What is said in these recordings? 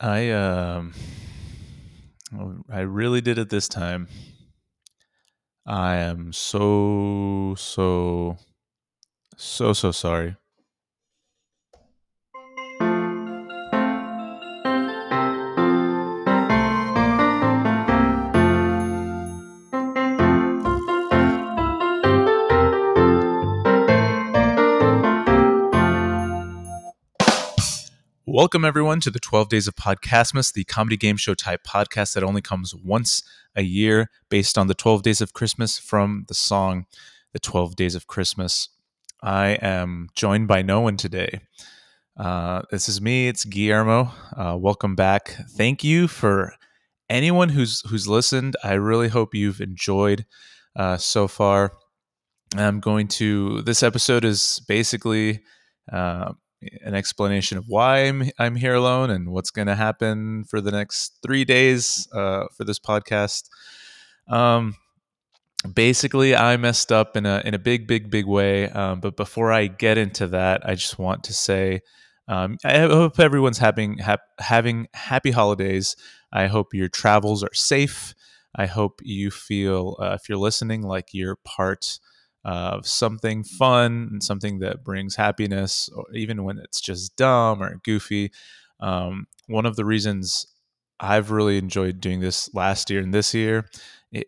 I um I really did it this time. I am so so so so sorry. Welcome, everyone, to the 12 Days of Podcastmas, the comedy game show type podcast that only comes once a year based on the 12 Days of Christmas from the song The 12 Days of Christmas. I am joined by no one today. Uh, this is me, it's Guillermo. Uh, welcome back. Thank you for anyone who's who's listened. I really hope you've enjoyed uh, so far. I'm going to, this episode is basically uh, an explanation of why I'm I'm here alone and what's going to happen for the next three days uh, for this podcast. Um, basically, I messed up in a in a big, big, big way. Um, but before I get into that, I just want to say. Um, I hope everyone's having hap- having happy holidays. I hope your travels are safe. I hope you feel, uh, if you're listening, like you're part of something fun and something that brings happiness, even when it's just dumb or goofy. Um, one of the reasons I've really enjoyed doing this last year and this year,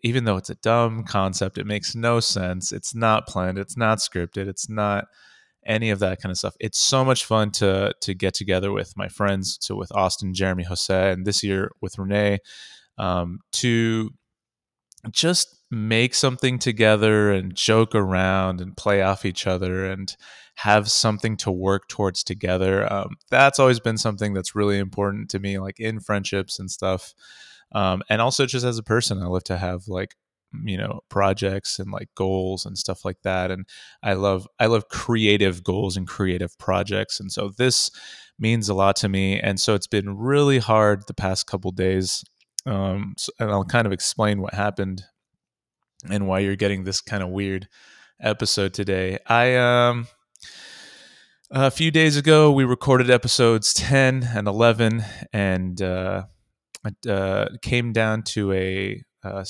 even though it's a dumb concept, it makes no sense. It's not planned. It's not scripted. It's not any of that kind of stuff. It's so much fun to to get together with my friends, so with Austin, Jeremy, Jose, and this year with Renee, um, to just make something together and joke around and play off each other and have something to work towards together. Um, that's always been something that's really important to me, like in friendships and stuff. Um, and also just as a person, I love to have like you know projects and like goals and stuff like that and i love i love creative goals and creative projects and so this means a lot to me and so it's been really hard the past couple days um, so, and I'll kind of explain what happened and why you're getting this kind of weird episode today. I um a few days ago we recorded episodes 10 and 11 and uh, it uh, came down to a uh,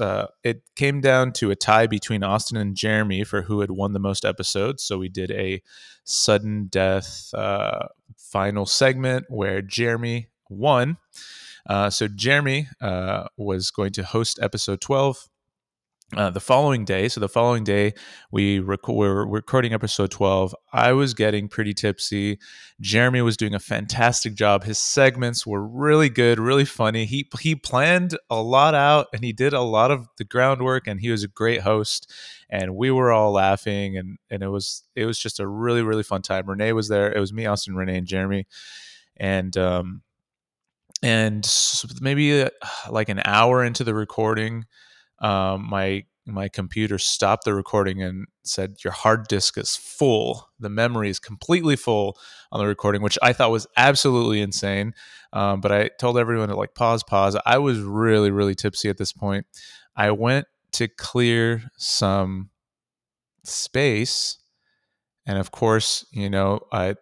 uh, it came down to a tie between Austin and Jeremy for who had won the most episodes. So we did a sudden death uh, final segment where Jeremy won. Uh, so Jeremy uh, was going to host episode 12. Uh, the following day, so the following day, we rec- were recording episode 12. I was getting pretty tipsy. Jeremy was doing a fantastic job. His segments were really good, really funny. He he planned a lot out and he did a lot of the groundwork and he was a great host and we were all laughing and and it was it was just a really really fun time. Renee was there. It was me, Austin, Renee and Jeremy. And um and maybe uh, like an hour into the recording um, my my computer stopped the recording and said your hard disk is full. The memory is completely full on the recording which i thought was absolutely insane um, but i told everyone to like pause pause. I was really really tipsy at this point. I went to clear some space and of course you know i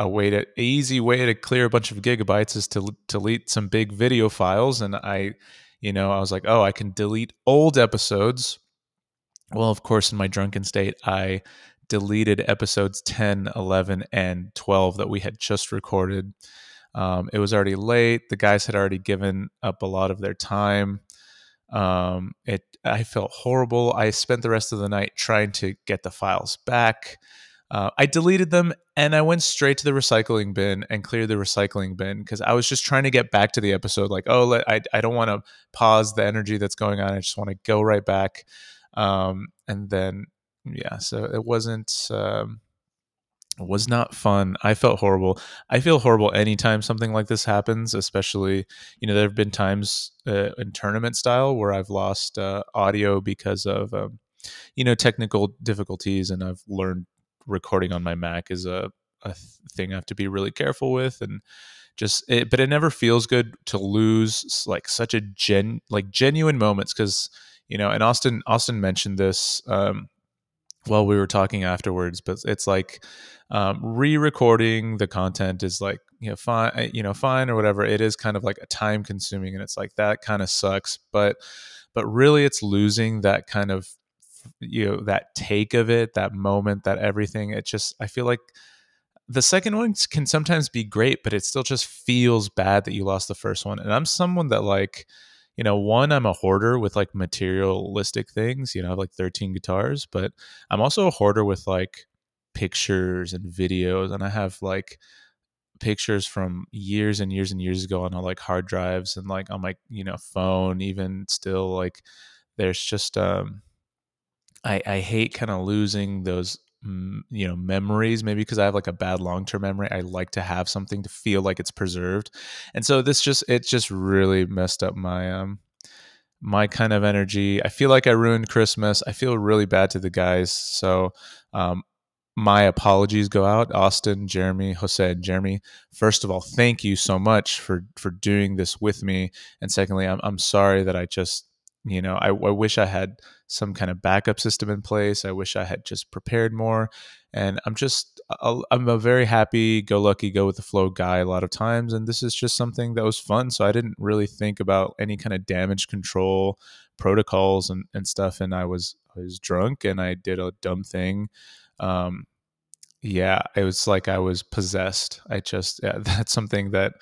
a way to easy way to clear a bunch of gigabytes is to delete some big video files and i you know i was like oh i can delete old episodes. Well of course in my drunken state i deleted episodes 10 11 and 12 that we had just recorded. Um, it was already late. The guys had already given up a lot of their time. Um, it i felt horrible. I spent the rest of the night trying to get the files back uh, I deleted them and I went straight to the recycling bin and cleared the recycling bin because I was just trying to get back to the episode. Like, oh, let, I, I don't want to pause the energy that's going on. I just want to go right back. Um, and then, yeah, so it wasn't, um, it was not fun. I felt horrible. I feel horrible anytime something like this happens, especially, you know, there have been times uh, in tournament style where I've lost uh, audio because of, um, you know, technical difficulties and I've learned recording on my Mac is a, a thing I have to be really careful with and just it, but it never feels good to lose like such a gen like genuine moments because you know and Austin Austin mentioned this um, while we were talking afterwards, but it's like um, re-recording the content is like you know fine, eh, you know fine or whatever. It is kind of like a time consuming, and it's like that kind of sucks. But but really, it's losing that kind of you know that take of it, that moment, that everything. It just I feel like the second one can sometimes be great, but it still just feels bad that you lost the first one. And I'm someone that like you know, one, I'm a hoarder with like materialistic things. You know, I have like 13 guitars, but I'm also a hoarder with like pictures and videos. And I have like pictures from years and years and years ago on like hard drives and like on my, you know, phone, even still like there's just, um, I, I hate kind of losing those you know memories maybe because i have like a bad long-term memory. I like to have something to feel like it's preserved. And so this just it just really messed up my um my kind of energy. I feel like i ruined christmas. I feel really bad to the guys. So um my apologies go out. Austin jeremy jose and jeremy first of all thank you so much for for doing this with me. And secondly i'm, I'm sorry that i just you know I, I wish i had some kind of backup system in place. I wish I had just prepared more. And I'm just, I'm a very happy, go lucky, go with the flow guy a lot of times. And this is just something that was fun. So I didn't really think about any kind of damage control protocols and, and stuff. And I was, I was drunk and I did a dumb thing. Um, yeah, it was like I was possessed. I just yeah, that's something that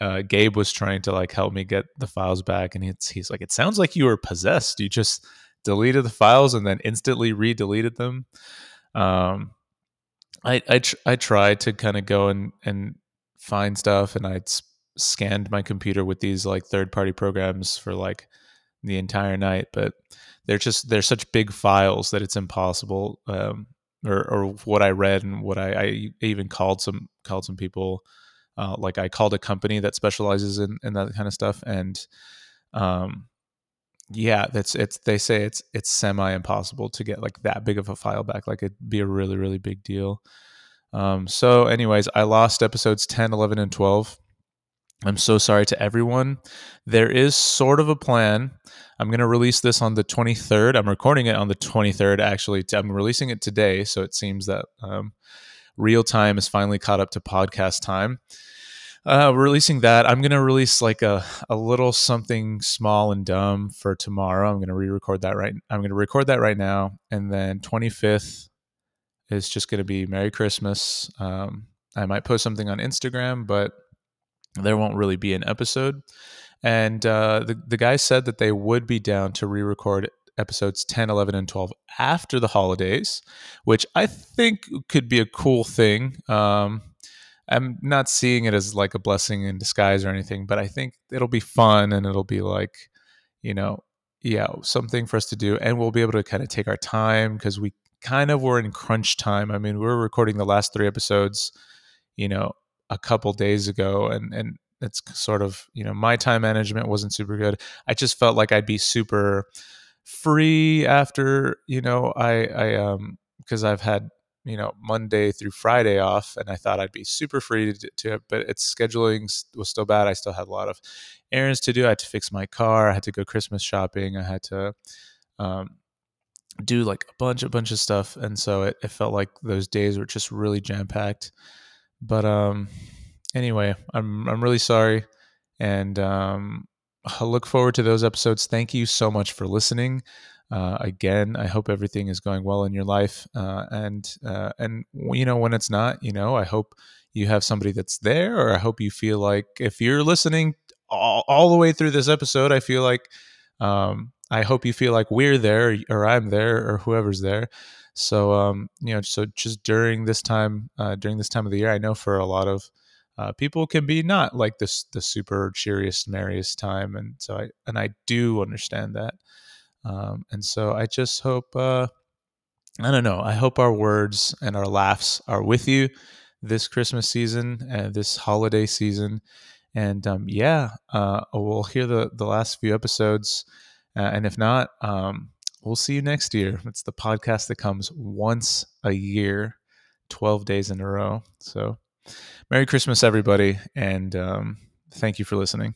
uh, Gabe was trying to like help me get the files back, and he's he's like, it sounds like you were possessed. You just deleted the files and then instantly re-deleted them. Um, I I, tr- I tried to kind of go and and find stuff, and I'd scanned my computer with these like third-party programs for like the entire night, but they're just they're such big files that it's impossible. Um, or, or what I read and what I, I even called some called some people. Uh, like I called a company that specializes in, in that kind of stuff, and um, yeah, that's it's they say it's it's semi impossible to get like that big of a file back. Like it'd be a really really big deal. Um, so, anyways, I lost episodes 10, 11, and 12. I'm so sorry to everyone. There is sort of a plan. I'm going to release this on the 23rd. I'm recording it on the 23rd, actually. I'm releasing it today. So it seems that um, real time is finally caught up to podcast time uh, releasing that. I'm gonna release like a a little something small and dumb for tomorrow. I'm gonna re-record that right. I'm gonna record that right now, and then 25th is just gonna be Merry Christmas. Um, I might post something on Instagram, but there won't really be an episode. And uh, the the guys said that they would be down to re-record episodes 10, 11, and 12 after the holidays, which I think could be a cool thing. Um, I'm not seeing it as like a blessing in disguise or anything, but I think it'll be fun and it'll be like, you know, yeah, something for us to do. And we'll be able to kind of take our time because we kind of were in crunch time. I mean, we are recording the last three episodes, you know, a couple days ago and, and it's sort of, you know, my time management wasn't super good. I just felt like I'd be super free after, you know, I, I, um, because I've had you know Monday through Friday off, and I thought I'd be super free to, to but its scheduling was still bad. I still had a lot of errands to do. I had to fix my car. I had to go Christmas shopping. I had to um, do like a bunch, a bunch of stuff, and so it, it felt like those days were just really jam packed. But um, anyway, I'm I'm really sorry, and um, I look forward to those episodes. Thank you so much for listening. Uh, again, I hope everything is going well in your life, uh, and uh, and you know when it's not, you know, I hope you have somebody that's there, or I hope you feel like if you're listening all, all the way through this episode, I feel like um, I hope you feel like we're there, or I'm there, or whoever's there. So um, you know, so just during this time, uh, during this time of the year, I know for a lot of uh, people can be not like this the super cheeriest, merriest time, and so I and I do understand that. Um, and so I just hope, uh, I don't know, I hope our words and our laughs are with you this Christmas season and this holiday season. And um, yeah, uh, we'll hear the, the last few episodes. Uh, and if not, um, we'll see you next year. It's the podcast that comes once a year, 12 days in a row. So, Merry Christmas, everybody. And um, thank you for listening.